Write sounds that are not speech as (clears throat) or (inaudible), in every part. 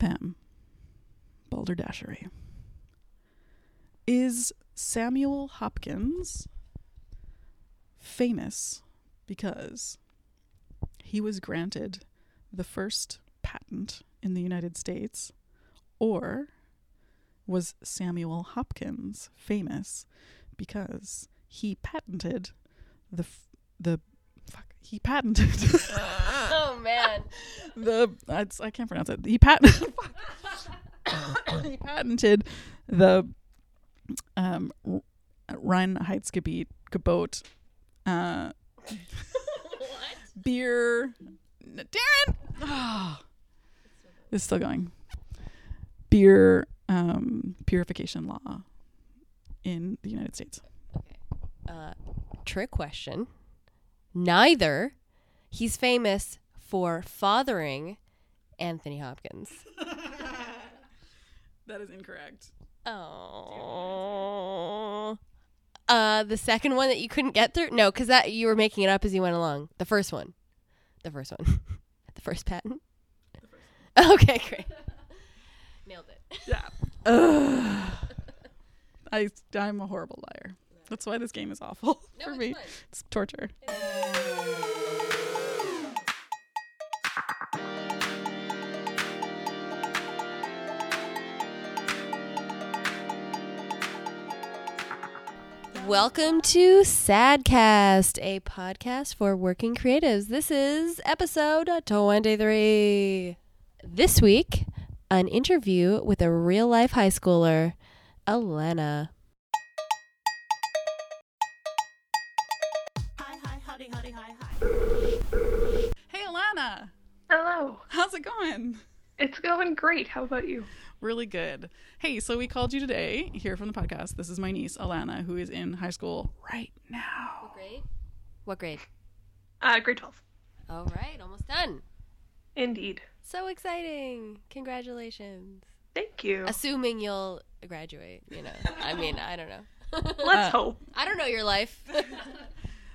Pam, Balderdashery. Is Samuel Hopkins famous because he was granted the first patent in the United States, or was Samuel Hopkins famous because he patented the f- the fuck he patented (laughs) (laughs) man. (laughs) the I, I can't pronounce it. He patented (laughs) he patented the um Reinheitsgebot Gebot uh beer Darren Ah. it's still going beer um purification law in the United States. Okay. Uh, trick question. Neither. He's famous for fathering Anthony Hopkins. (laughs) That is incorrect. Oh. Uh, the second one that you couldn't get through? No, because that you were making it up as you went along. The first one. The first one. (laughs) the first patent. Okay, great. (laughs) Nailed it. Yeah. I I'm a horrible liar. That's why this game is awful No, for me. fun. It's torture. Welcome to Sadcast, a podcast for working creatives. This is episode 23. This week, an interview with a real life high schooler, Alana. Hi, hi, honey, honey, hi, hi. Hey Alana. Hello. how's it going? It's going great. How about you? Really good. Hey, so we called you today here from the podcast. This is my niece Alana, who is in high school right now. What grade? What grade? Uh, grade 12. All right, almost done. Indeed. So exciting. Congratulations. Thank you. Assuming you'll graduate, you know. (laughs) I mean, I don't know. (laughs) Let's Uh, hope. I don't know your life. (laughs)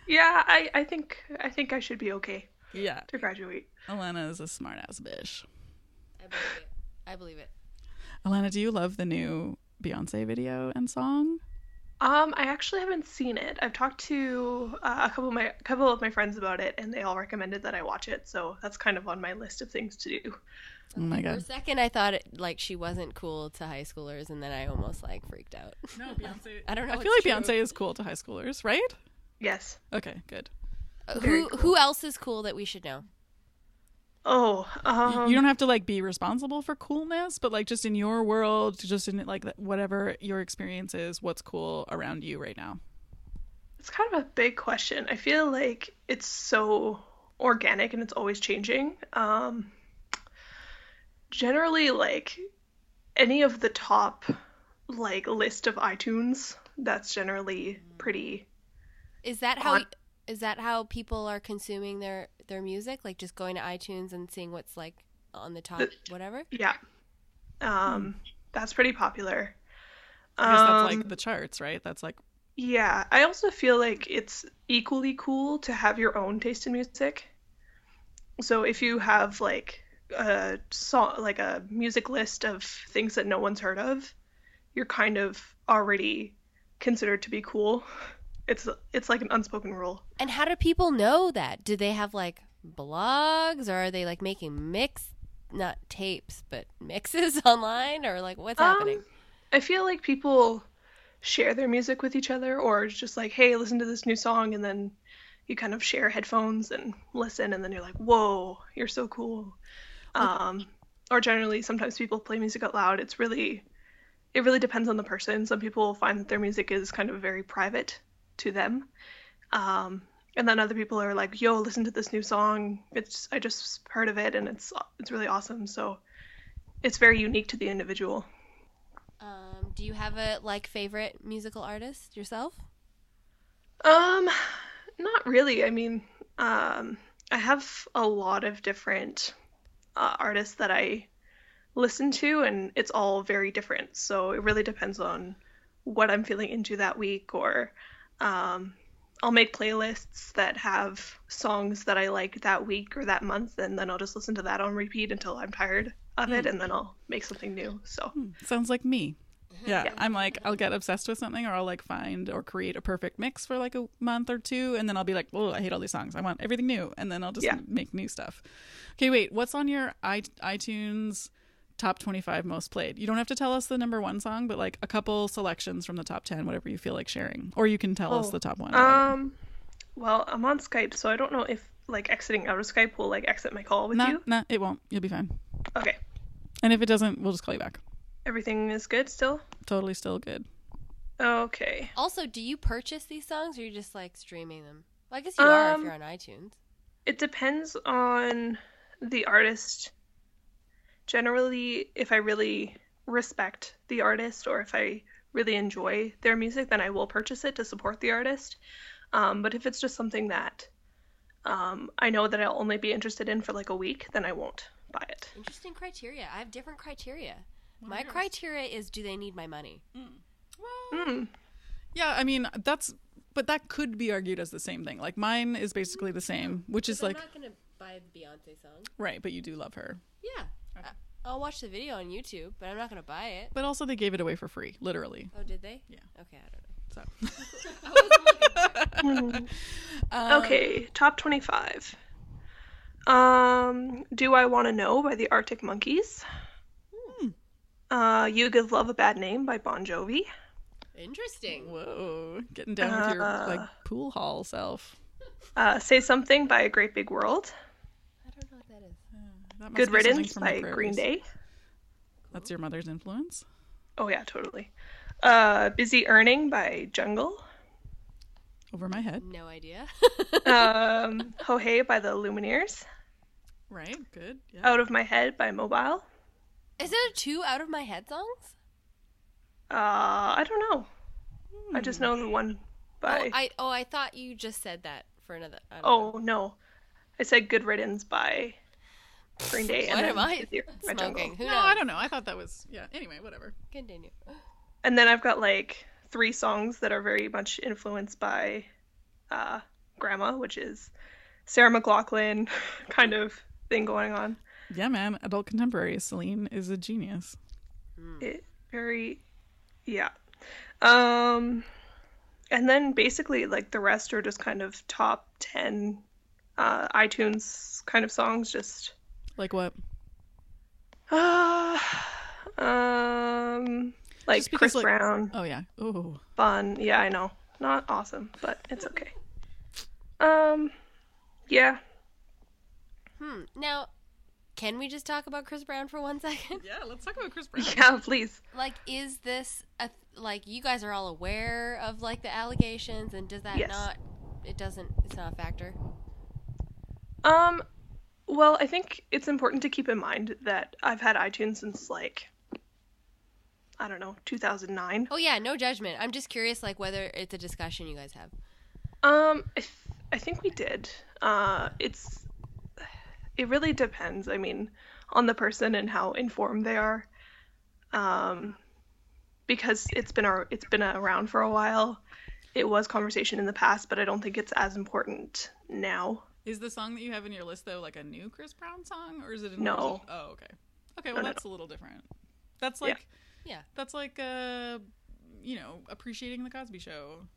Yeah, I, I think I think I should be okay Yeah, to graduate. Alana is a smart ass bitch. I believe it. I believe it. Alana, do you love the new Beyonce video and song? Um, I actually haven't seen it. I've talked to uh, a couple of my couple of my friends about it, and they all recommended that I watch it. So that's kind of on my list of things to do. Oh my god! For a second, I thought it, like she wasn't cool to high schoolers, and then I almost like freaked out. No, (laughs) Beyonce. I don't know. I feel like true. Beyonce is cool to high schoolers, right? Yes. Okay, good. Uh, Who cool. who else is cool that we should know? Oh, Y- um, you don't have to like be responsible for coolness, but like just in your world, just in like whatever your experience is, what's cool around you right now? It's kind of a big question. I feel like it's so organic and it's always changing. Um, generally, like any of the top like list of iTunes, that's generally pretty. Is that how On- is that how people are consuming their their music? Like just going to iTunes and seeing what's like on the top, The- whatever. Yeah. Um, that's pretty popular. I guess that's Um, like the charts, right? That's like Yeah, I also feel like it's equally cool to have your own taste in music. So if you have like a song, like a music list of things that no one's heard of, you're kind of already considered to be cool. (laughs) It's it's like an unspoken rule. And how do people know that? Do they have like blogs, or are they like making mix, not tapes, but mixes (laughs) online, or like what's happening? Um, I feel like people share their music with each other, or just like, hey, listen to this new song, and then you kind of share headphones and listen, and then you're like, whoa, you're so cool. Um, or generally, sometimes people play music out loud. It's really, it really depends on the person. Some people find that their music is kind of very private to them. Um, and then other people are like, yo, listen to this new song. It's I just heard of it, and it's it's really awesome. So it's very unique to the individual. Um, do you have a like favorite musical artist yourself? Um, not really. I mean, um, I have a lot of different uh, artists that I listen to, and it's all very different. So it really depends on what I'm feeling into that week, or um, I'll make playlists that have songs that I like that week or that month, and then I'll just listen to that on repeat until I'm tired. of it, and then I'll make something new. So Hmm, Sounds like me. Yeah, Yeah. I'm like I'll get obsessed with something, or I'll like find or create a perfect mix for like a month or two, and then I'll be like, "Oh, I hate all these songs. I want everything new," and then I'll just Yeah. make new stuff. Okay, wait. What's on your i iTunes top 25 most played? You don't have to tell us the number one song, but like a couple selections from the top 10, whatever you feel like sharing, or you can tell us Oh, the top one. um, well, I'm on Skype, so I don't know if like exiting out of Skype will like exit my call with nah, you. nah, it won't. You'll be fine. Okay, And if it doesn't, we'll just call you back. everything is good still. Totally still good. Okay. Also, do you purchase these songs or are you just like streaming them? Well, I guess you are if Um, you're on iTunes. It depends on the artist. Generally, if I really respect the artist or if I really enjoy their music, then I will purchase it to support the artist. Um, but if it's just something that um, I know that I'll only be interested in for like a week, then I won't buy it. Interesting criteria. I have different criteria. My criteria is do they need my money? Mm. Yeah, I mean that's, but that could be argued as the same thing. Like mine is basically the same, which is like I'm not gonna buy the Beyonce song. right, but you do love her. Yeah, Okay. I- I'll watch the video on YouTube, but I'm not gonna buy it. But also they gave it away for free, literally. Oh, did they? Yeah. Okay, I don't know. So I wasn't looking for it. Um, Okay, top 25. Um, Do I Want to Know by the Arctic Monkeys. Hmm. Uh, You Give Love a Bad Name by Bon Jovi. Interesting. Whoa, getting down with your like Uh, pool hall self. Uh, Say Something by A Great Big World. I don't know what that is. That must Good be something Riddance from by Green. Day. That's your mother's influence. Oh, yeah, totally. Uh, Busy Earning by Jungle. Over my head. No idea. (laughs) (laughs) Um, Ho Hey by the Lumineers. Right. Good. Yeah. Out of My Head by Mobile. is there two out of my head songs? Uh, I don't know. I just know the one by. Oh, I oh I thought you just said that for another. Oh know. no, I said "Good Riddance" by Green Day. What and am I Busy Earning by Jungle. smoking? Who no. I don't know. I thought that was yeah. Anyway, whatever. Continue. And then I've got like three songs that are very much influenced by uh, Grandma, which is Sarah McLachlan kind of thing going on. Yeah, man. Adult contemporary. Celine is a genius. It very, yeah. Um, and then basically like the rest are just kind of top ten uh, iTunes kind of songs, just Like what? uh, (sighs) um, like because, Chris like- Brown. Oh yeah. Oh. fun. Yeah, I know. Not awesome, but it's okay. Um, yeah. Hmm. Now, can we just talk about Chris Brown for one (laughs) second? Yeah. Let's talk about Chris Brown. Yeah, please. Like, is this a like you guys are all aware of like the allegations, and does that Yes. not? It doesn't. It's not a factor. Um, well, I think it's important to keep in mind that I've had iTunes since like I don't know, 2009. Oh yeah, no judgment. I'm just curious, like whether it's a discussion you guys have. Um, I, th- I think we did. Uh, it's it really depends. I mean, on the person and how informed they are. Um, because it's been our it's been around for a while. It was conversation in the past, but I don't think it's as important now. Is the song that you have in your list though like a new Chris Brown song, or is it? A No. Oh, okay. Okay. Well, no, that's a little different. That's Yeah. like. Yeah. That's like uh, you know, appreciating the Cosby Show.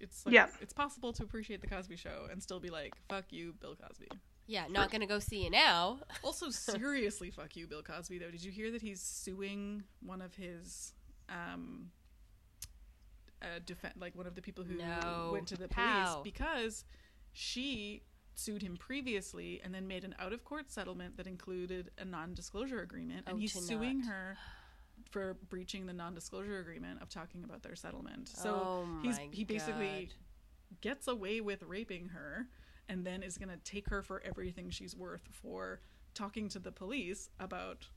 It's like, Yeah. It's possible to appreciate the Cosby Show and still be like, "Fuck you, Bill Cosby." Yeah, not gonna go see you now. (laughs) Also, seriously, fuck you, Bill Cosby. Though, did you hear that he's suing one of his, um, uh, defend like one of the people who No. went to the police How? because she sued him previously and then made an out of court settlement that included a non disclosure agreement, and Oh, he's suing not. her for breaching the non disclosure agreement of talking about their settlement. So oh he's my he basically God. gets away with raping her and then is going to take her for everything she's worth for talking to the police about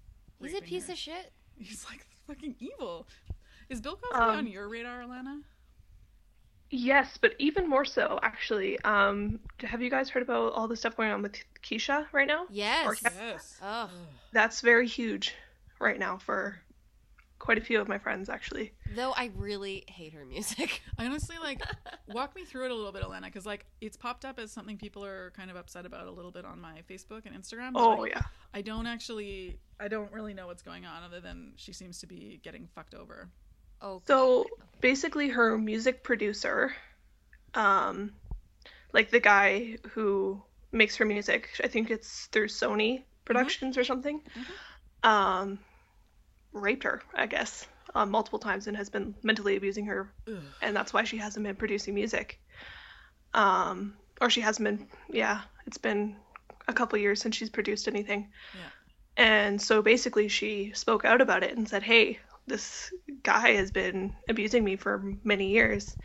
He's a piece her. of shit. (laughs) he's like fucking evil is bill cosby Um, on your radar alana Yes, but even more so, actually. Um, have you guys heard about all the stuff going on with Kesha right now? Yes. Or- yes Oh, That's very huge right now for quite a few of my friends actually. Though I really hate her music. (laughs) I honestly like walk me through it a little bit, Alana, because like it's popped up as something people are kind of upset about a little bit on my Facebook and Instagram. but, Oh like, yeah. I don't actually, I don't really know what's going on other than she seems to be getting fucked over. Oh, So basically, her music producer, um, like the guy who makes her music, I think it's through Sony Productions or something, um, raped her, I guess, um, multiple times and has been mentally abusing her, Ugh. and that's why she hasn't been producing music. Um, or she hasn't been, yeah, it's been a couple years since she's produced anything. Yeah. And so basically, she spoke out about it and said, "Hey, this guy has been abusing me for many years."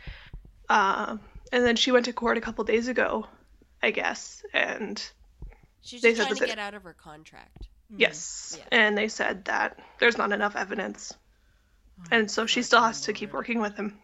Um, and then she went to court a couple days ago, I guess, and she's they just said trying to that- get out of her contract. Mm. yes, Yeah. and they said that there's not enough evidence, Oh, and so she still has to keep working with him.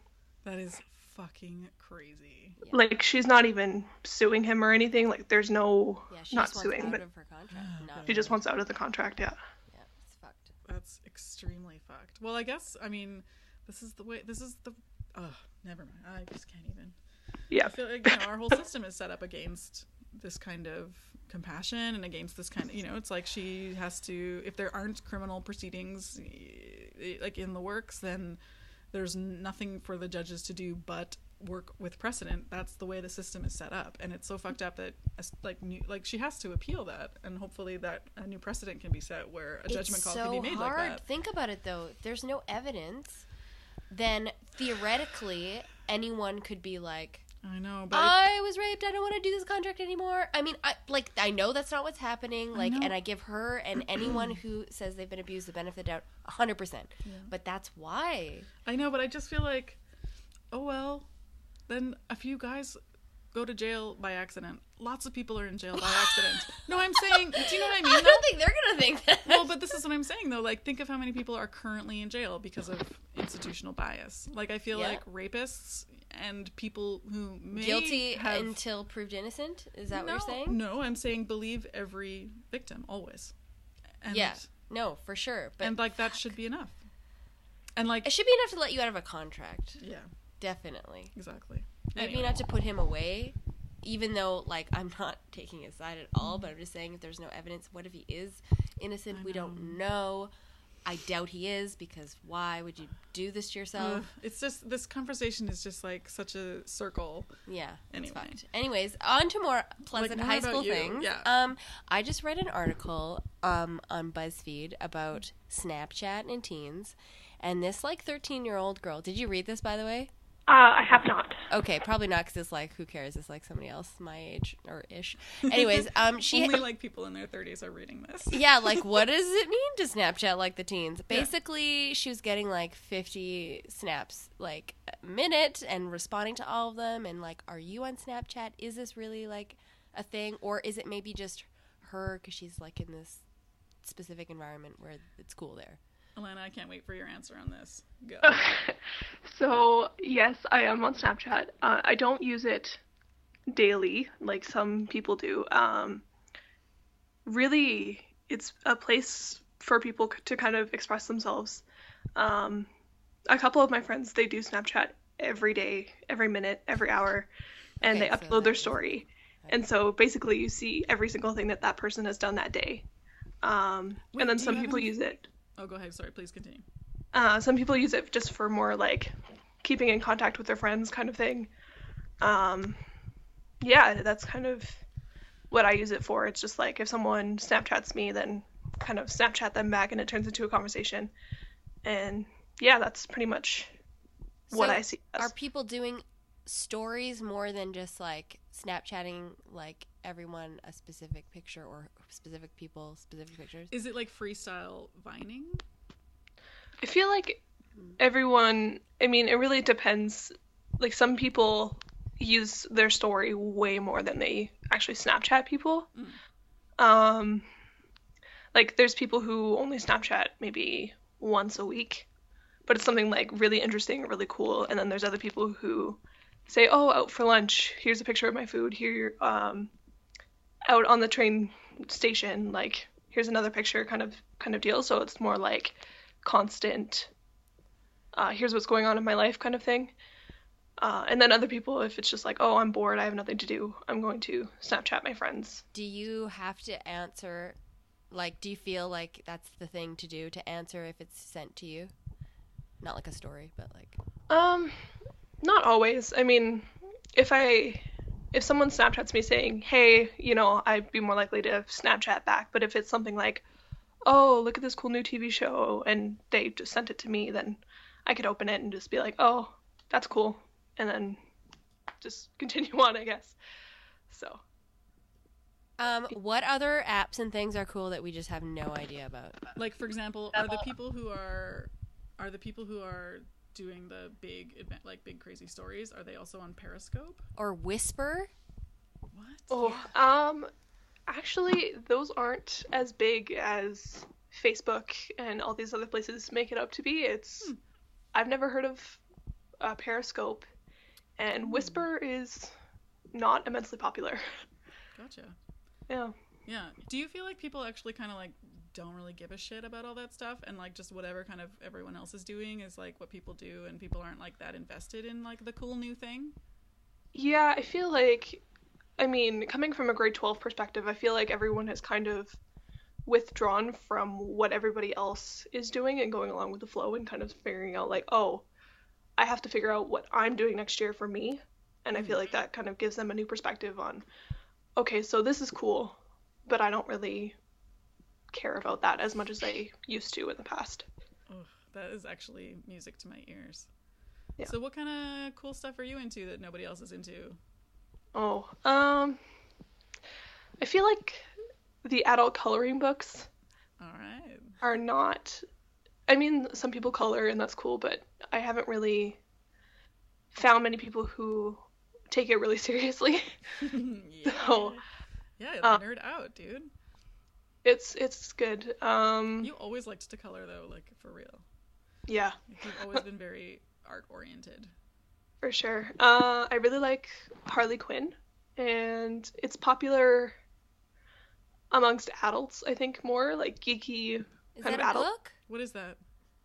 That is fucking crazy. Yeah. Like she's not even suing him or anything. Like there's no Yeah, she not just wants suing, out but of her contract. (sighs) Oh, she just wants out of the contract. Yeah. Yeah, it's fucked. That's extremely fucked. Well, I guess I mean, this is the way. This is the. Oh, never mind. I just can't even. Yeah. I feel like you know, our whole system is set up against this kind of compassion and against this kind of you know it's like she has to if there aren't criminal proceedings eh, like in the works then there's nothing for the judges to do but work with precedent that's the way the system is set up and it's so fucked up that like new, like she has to appeal that and hopefully that a new precedent can be set where a judgment it's call so can be made hard. like that Think about it though. There's no evidence, then theoretically anyone could be like, i know but I was raped. I don't want to do this contract anymore. I mean, I like I know that's not what's happening. Like, know. and I give her and (clears throat) anyone who says they've been abused the benefit of the doubt, hundred percent. But that's why. I know, but I just feel like, oh well, then a few guys go to jail by accident. Lots of people are in jail by accident. no, I'm saying, do you know what I (laughs) mean? I don't think they're gonna think that. well, but this is what I'm saying though. Like, think of how many people are currently in jail because of institutional bias. Like, I feel Yeah. like rapists and people who may guilty have until proved innocent. Is that no, what you're saying? No, I'm saying believe every victim always. And, Yeah. No, for sure. But and like that should be enough. And like, it should be enough to let you out of a contract. yeah, Definitely. exactly. Maybe Anyway. not to put him away, even though like I'm not (laughs) taking his side at all. But I'm just saying, if there's no evidence, what if he is innocent? We don't know. I doubt he is because why would you do this to yourself? Ugh, it's just this conversation is just like such a circle. Yeah. Anyway. Anyways, on to more pleasant more high school you, things. yeah. Um, I just read an article um on BuzzFeed about Snapchat and teens, and this like 13 year old girl. Did you read this by the way? Uh, I have not. Okay, probably not because it's like who cares? It's like somebody else my age or ish. Anyways, (laughs) um, she Only like people in their 30s are reading this. (laughs) yeah, like (laughs) what does it mean to Snapchat like the teens? Basically, she was getting like 50 snaps like a minute and responding to all of them and like are you on Snapchat? Is this really like a thing or is it maybe just her cuz she's like in this specific environment where it's cool there? Alana, I can't wait for your answer on this. Go. (laughs) so yes, I am on Snapchat. Uh, I don't use it daily like some people do. Um, really, it's a place for people to kind of express themselves. Um, a couple of my friends they do Snapchat every day, every minute, every hour, and Okay, they so upload their that is- story. And so basically, you see every single thing that that person has done that day. Um, Wait, and then some people any- use it Oh, go ahead. Sorry, please continue. uh, some people use it just for more like keeping in contact with their friends kind of thing. Um, yeah, that's kind of what I use it for. It's just like if someone Snapchats me, then kind of Snapchat them back and it turns into a conversation. And yeah, that's pretty much what So, I see. as. Are people doing stories more than just like Snapchatting like everyone a specific picture or specific people specific pictures? Is it like freestyle vining? I feel like everyone, I mean, it really depends. Like, some people use their story way more than they actually Snapchat people. Um, like, there's people who only Snapchat maybe once a week, but it's something like really interesting or really cool. And then there's other people who say, oh, out for lunch, here's a picture of my food, here, um, out on the train station, like, here's another picture kind of kind of deal. So it's more like constant uh, here's what's going on in my life kind of thing. Uh, and then other people, if it's just like, oh, I'm bored, I have nothing to do, I'm going to Snapchat my friends. Do you have to answer? Like, do you feel like that's the thing to do to answer if it's sent to you? Not like a story, but like. Um, not always. I mean, if I if someone Snapchats me saying, "Hey, you know," I'd be more likely to Snapchat back. But if it's something like, "Oh, look at this cool new TV show," and they just sent it to me, then I could open it and just be like, "Oh, that's cool," and then just (laughs) continue on, I guess. So. Um, what other apps and things are cool that we just have no idea about? Like for example, are the people who are are the people who are doing the big adva- like big crazy stories are they also on Periscope? Or Whisper? What? Oh, um, actually, those aren't as big as Facebook and all these other places make it up to be. It's I've never heard of uh, Periscope, and Whisper is not immensely popular. Gotcha. Yeah. Yeah. Do you feel like people actually kind of like don't really give a shit about all that stuff and like just whatever kind of everyone else is doing is like what people do and people aren't like that invested in like the cool new thing? Yeah, I feel like, I mean, coming from a grade 12 perspective, I feel like everyone has kind of withdrawn from what everybody else is doing and going along with the flow and kind of figuring out, like, oh, I have to figure out what I'm doing next year for me. And I feel mm-hmm. like that kind of gives them a new perspective on, okay, so this is cool, but I don't really care about that as much as I used to in the past. Ugh, that is actually music to my ears. Yeah. So what kind of cool stuff are you into that nobody else is into? Oh, um, I feel like the adult coloring books All right. are not I mean, some people color and that's cool, but I haven't really found many people who take it really (laughs) seriously. yeah. (laughs) So, yeah, uh, nerd out, dude. It's it's good. Um You always liked to color though, like for real. yeah, Like, You've always been very art oriented. (laughs) for sure. Uh I really like Harley Quinn and it's popular amongst adults, I think more like geeky Is kind that of a adult. book? What is that?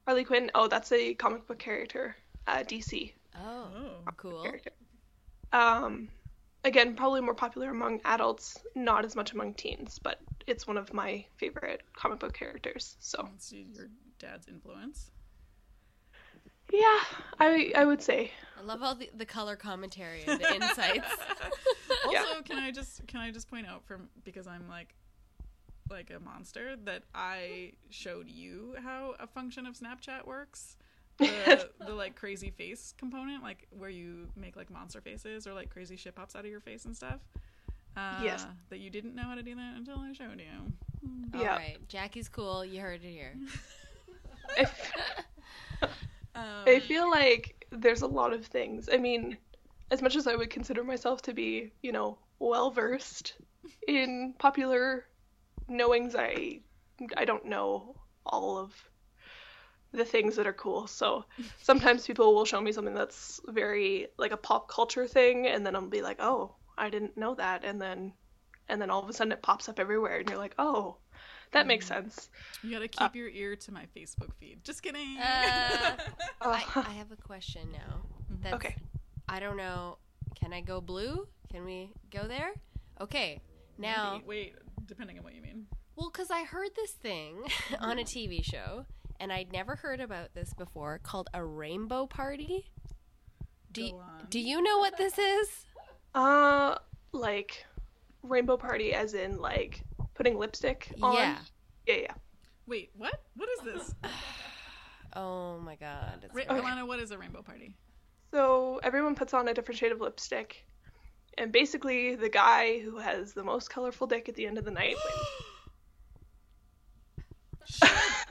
Harley Quinn. Oh, that's a comic book character. Uh DC Oh, Oh. cool. character. Um again, probably more popular among adults, not as much among teens, but it's one of my favorite comic book characters. So, That's your dad's influence. yeah, I I would say. I love all the, the color commentary and the insights. (laughs) (laughs) Also, Yeah. can I just can I just point out from because I'm like like a monster that I showed you how a function of Snapchat works. The (laughs) the like crazy face component, like where you make like monster faces or like crazy shit pops out of your face and stuff. Uh, Yes. That you didn't know how to do that until I showed you. Yeah. right, Jackie's cool. You heard it here. I, (laughs) Um, I feel like there's a lot of things. I mean, as much as I would consider myself to be, you know, well versed in popular knowings, I I don't know all of the things that are cool. So sometimes people will show me something that's very like a pop culture thing, and then I'll be like, oh, I didn't know that, and then and then all of a sudden it pops up everywhere, and you're like, oh, that makes sense. you gotta keep your ear to my Facebook feed. Just kidding. Uh, (laughs) I, Uh, I have a question now. That's, okay. I don't know. Can I go blue? Can we go there? Okay. Now, Maybe. wait, depending on what you mean. well, because I heard this thing (laughs) on a TV show, and I'd never heard about this before, called a rainbow party. Do Go do you know what this is? Uh, like rainbow party, as in like putting lipstick on. Yeah. Yeah, yeah. Wait, what? What is this? (sighs) Oh my god. It's Ra- Okay. Alana, what is a rainbow party? So everyone puts on a different shade of lipstick, and basically the guy who has the most colorful dick at the end of the night (gasps) wins.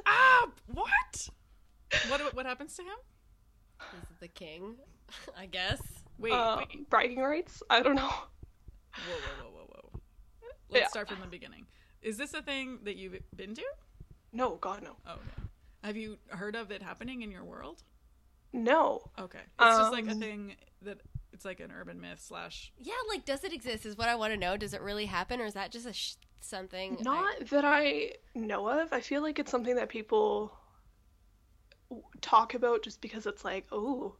Ah, what? What what happens to him? He's the king, (laughs) I guess. Wait, Um, wait. bragging rights? I don't know. Whoa, whoa, whoa, whoa, whoa. Let's Yeah. start from the beginning. Is this a thing that you've been to? No, God, no. Oh, okay. Have you heard of it happening in your world? No. Okay. It's just like a Um, thing that it's like an urban myth slash. Yeah, like, does it exist? Is what I want to know. Does it really happen, or is that just a sh- something? I- Not that I know of. I feel like it's something that people talk about just because it's like, oh,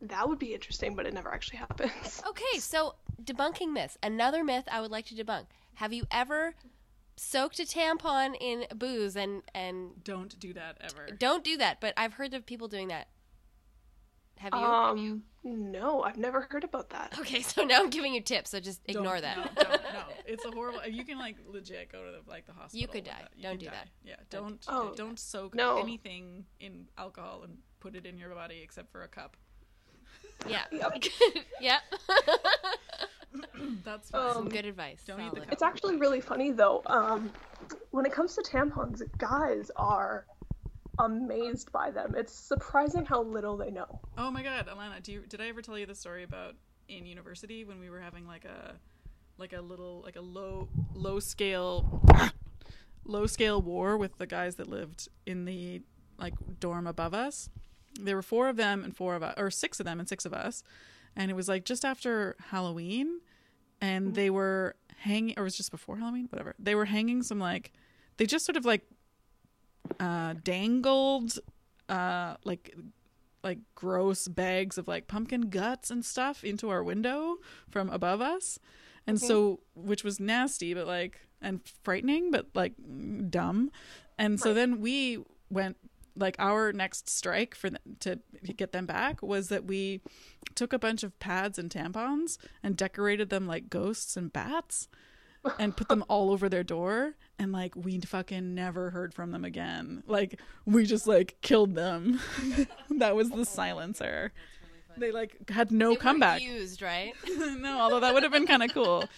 that would be interesting, but it never actually happens. (laughs) Okay, so debunking myths. Another myth I would like to debunk. Have you ever soaked a tampon in booze and and Don't do that ever. don't do that, but I've heard of people doing that. Have you? Um, no, I've never heard about that. okay, (laughs) so now I'm giving you tips, so just Don't- ignore that. No, (laughs) don't, no, it's a horrible. You can like legit go to the, like the hospital. You could die. You Don't do die. that. Yeah, don't Oh, don't soak no. anything in alcohol and put it in your body except for a cup. Yeah. (laughs) Yep. yeah. (clears throat) That's fine. Um, Good advice. Don't eat the Solid. It's actually really funny though. Um, when it comes to tampons, guys are amazed by them. It's surprising how little they know. Oh my god, Alana, do you did I ever tell you the story about in university when we were having like a like a little like a low low scale low scale war with the guys that lived in the like dorm above us. There were four of them and four of us or six of them and six of us. And it was like just after Halloween and mm-hmm. they were hanging or it was just before Halloween, whatever. They were hanging some like they just sort of like uh dangled uh like like gross bags of like pumpkin guts and stuff into our window from above us. And so which was nasty but like and frightening but like dumb. And so then we went like our next strike for th- to get them back was that we took a bunch of pads and tampons and decorated them like ghosts and bats and put them all over their door and like we fucking never heard from them again. Like we just like killed them. (laughs) That was the silencer. They like had no They comeback. Used, right? (laughs) no although that would have been kind of cool.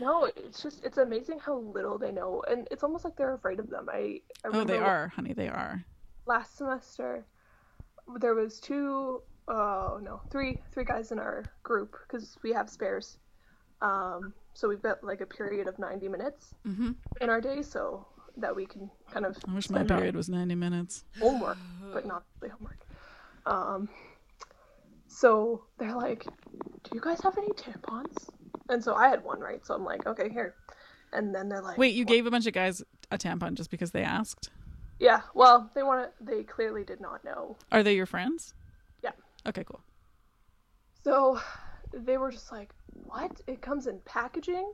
No, it's just it's amazing how little they know, and it's almost like they're afraid of them. I, I oh they remember are honey they are. last semester there was two oh no three three guys in our group because we have spares. Um so we've got like a period of 90 minutes hmm in our day so that we can kind of i wish my period was 90 minutes. homework but not the homework. Um so they're like do you guys have any tampons? And so i had one right? So i'm like okay here. And then they're like wait you "What?" gave a bunch of guys a tampon just because they asked? Yeah well they want to they clearly did not know. Are they your friends? Yeah. okay cool. So they were just like, "What? It comes in packaging,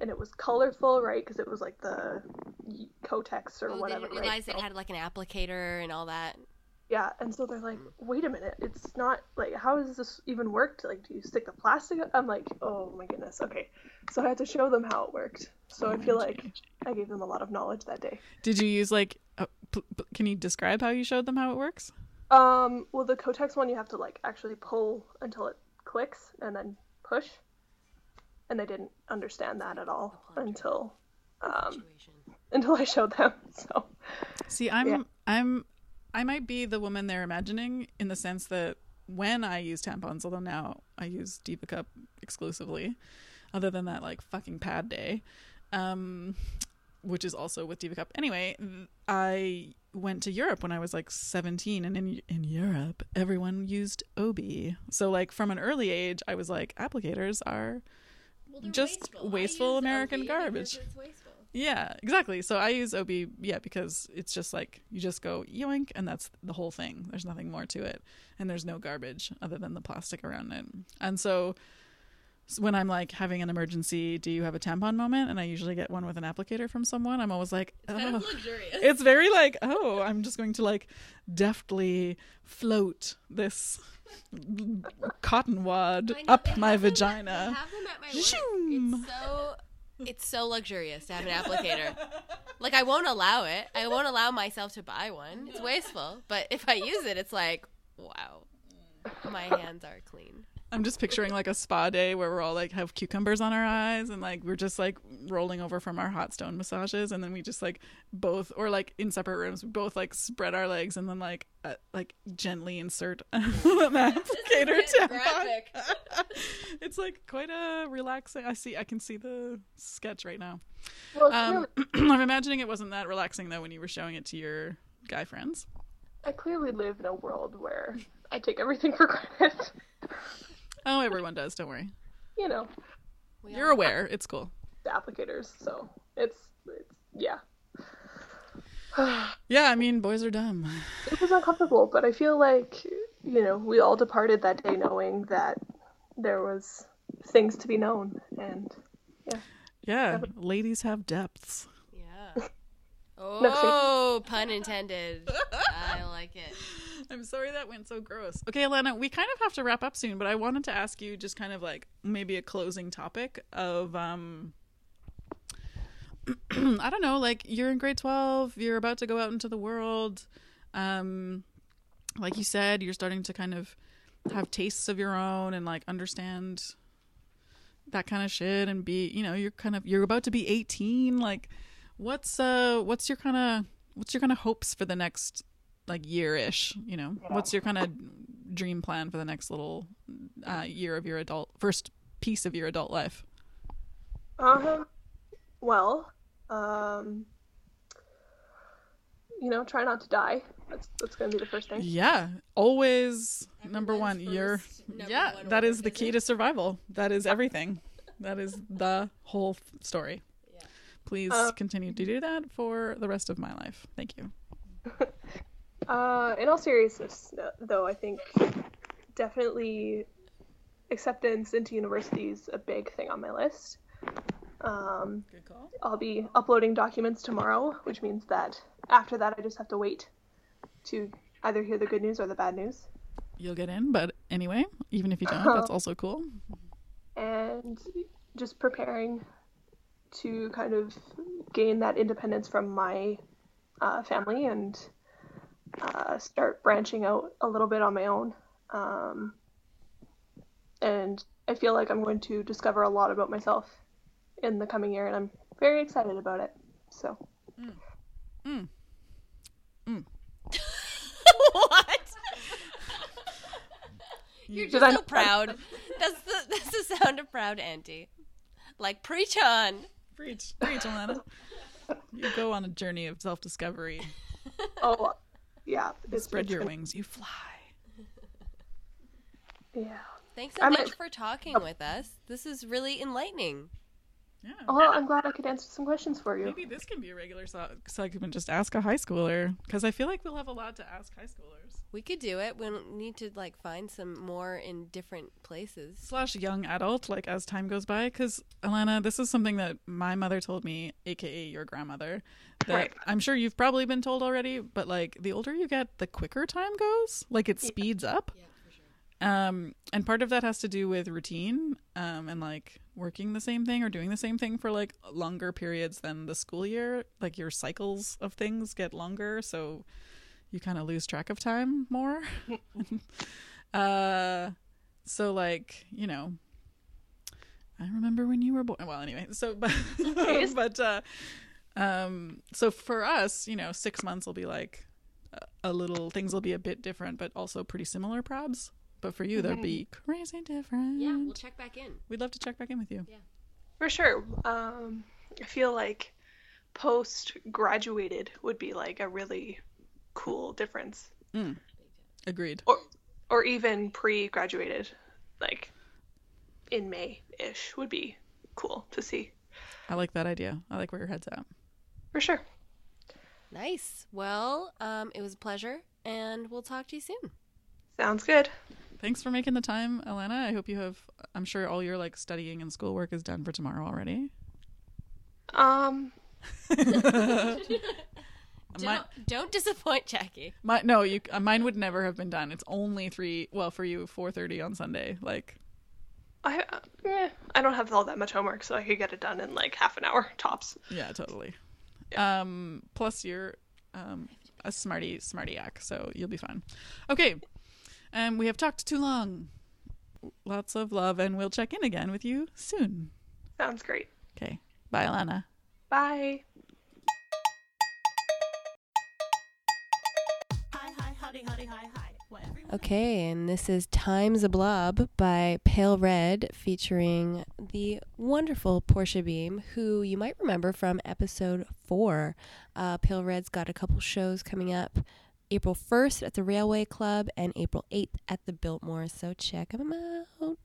and it was colorful, right? Because it was like the y- Kotex or Oh, whatever, didn't right? it So- had like an applicator and all that. yeah, and so they're like, "Wait a minute, it's not like how does this even work? Like, do you stick the plastic?" I'm like, "Oh my goodness, okay." So I had to show them how it worked. So I feel like I gave them a lot of knowledge that day. Did you use like? A, p- p- can you describe how you showed them how it works? Um, well, the Kotex one you have to like actually pull until it clicks and then push, and they didn't understand that at all until um until I showed them. (laughs) So See, I'm Yeah. I'm I might be the woman they're imagining in the sense that when I use tampons, although now I use Diva Cup exclusively, other than that like fucking pad day, um, which is also with Diva Cup. Anyway, I went to Europe when I was like 17, and in in Europe, everyone used OB. So like from an early age, I was like, applicators are Just wasteful American garbage. Yeah, exactly. So I use OB, yeah, because it's just like you just go yoink, and that's the whole thing. There's nothing more to it, and there's no garbage other than the plastic around it. And so, when I'm like having an emergency, do you have a tampon moment? And I usually get one with an applicator from someone. I'm always like, oh, luxurious. it's very like, oh, I'm just going to like deftly float this cotton wad know, up my have them at- vagina. They have them at my It's so it's so luxurious to have an applicator. Like I won't allow it. I won't allow myself to buy one. It's wasteful. But if I use it, it's like, wow. My hands are clean. I'm just picturing like a spa day where we're all like have cucumbers on our eyes and like we're just like rolling over from our hot stone massages and then we just like both or like in separate rooms we both like spread our legs and then like uh, like gently insert (laughs) an applicator tampon. (laughs) it's like quite a relaxing. I see. I can see the sketch right now. well, Um, (clears throat) I'm imagining it wasn't that relaxing though when you were showing it to your guy friends. I clearly live in a world where I take everything for granted. (laughs) Oh, everyone does. Don't worry. you know, We You're aware. It's cool. the applicators. So it's it's yeah. (sighs) Yeah, I mean, boys are dumb. it was uncomfortable, but I feel like, you know, we all departed that day knowing that there was things to be known and Yeah, Yeah, ladies have depths. Yeah. (laughs) No, Oh, pun intended. I like it. (laughs) I'm sorry that went so gross. Okay, Alana, we kind of have to wrap up soon, but I wanted to ask you just kind of like maybe a closing topic of um (clears throat) I don't know, like you're in grade 12, you're about to go out into the world. Um like you said, you're starting to kind of have tastes of your own and like understand that kind of shit and be, you know, you're kind of you're about to be 18, like what's uh what's your kind of what's your kind of hopes for the next like year ish you know? What's your kind of dream plan for the next little uh, year of your adult first piece of your adult life? Um, well, um, you know, try not to die. That's that's gonna be the first thing. yeah. Always number one you're number yeah one that order, is the key to survival. That is everything. That is the whole story. Yeah. please Uh, continue to do that for the rest of my life. Thank you (laughs) Uh, in all seriousness, though, I think definitely acceptance into university is a big thing on my list. Um, good call I'll be uploading documents tomorrow, which means that after that, I just have to wait to either hear the good news or the bad news. you'll get in but anyway even if you don't that's also cool and just preparing to kind of gain that independence from my uh, family and uh, start branching out a little bit on my own. Um, and I feel like I'm going to discover a lot about myself in the coming year, and I'm very excited about it. So, (laughs) what? (laughs) You're just I- so proud. That's the that's the sound of proud auntie. Like preach on. preach preach alana you go on a journey of self-discovery (laughs) oh, yeah, it's, spread your wings you fly Yeah. Thanks so I'm much a- for talking oh. with us. This is really enlightening. Yeah Well, I'm glad I could answer some questions for you. Maybe this can be a regular so- segment. Just ask a high schooler because I feel like we'll have a lot to ask high schoolers We could do it. We need to like find some more in different places. slash young adult. Like as time goes by, because Alana, this is something that my mother told me, aka your grandmother. That Right. I'm sure you've probably been told already, but like the older you get, the quicker time goes. Like it speeds up. Yeah, for sure. Um, and part of that has to do with routine, um, and like working the same thing or doing the same thing for like longer periods than the school year. Like your cycles of things get longer, so you kind of lose track of time more. (laughs) uh, so like you know, I remember when you were born. Well, anyway, so (laughs) but but uh, um, so for us, you know, six months will be like a- a little things will be a bit different, but also pretty similar, probs. But for you, they'll be crazy different. Yeah, we'll check back in. We'd love to check back in with you. Yeah, for sure. Um, I feel like post graduated would be like a really cool difference, Agreed. or or even pre graduated, like in May ish would be cool to see I like that idea. I like where your head's at. for sure. Nice. Well, um, it was a pleasure, and we'll talk to you soon. Sounds good. Thanks for making the time, Alana. I hope you have. I'm sure all your like studying and schoolwork is done for tomorrow already. Um, (laughs) Don't, don't disappoint Jackie. my no, you. uh, Mine would never have been done. It's only three. Well, for you, four thirty on Sunday. Like, I uh, eh, I don't have all that much homework, so I could get it done in like half an hour tops. yeah, totally. Um. Plus, you're um a smarty smartyac, so you'll be fine. Okay. Um. We have talked too long. Lots of love, and we'll check in again with you soon. Sounds great. Okay. Bye, Alana. Bye. Hi, hi, howdy, howdy, hi, hi. Okay, and this is Time's a Blob by Pale Red featuring the wonderful Portia Beam, who you might remember from episode four. Uh, Pale Red's got a couple shows coming up April 1st at the Railway Club and April 8th at the Biltmore, so check them out.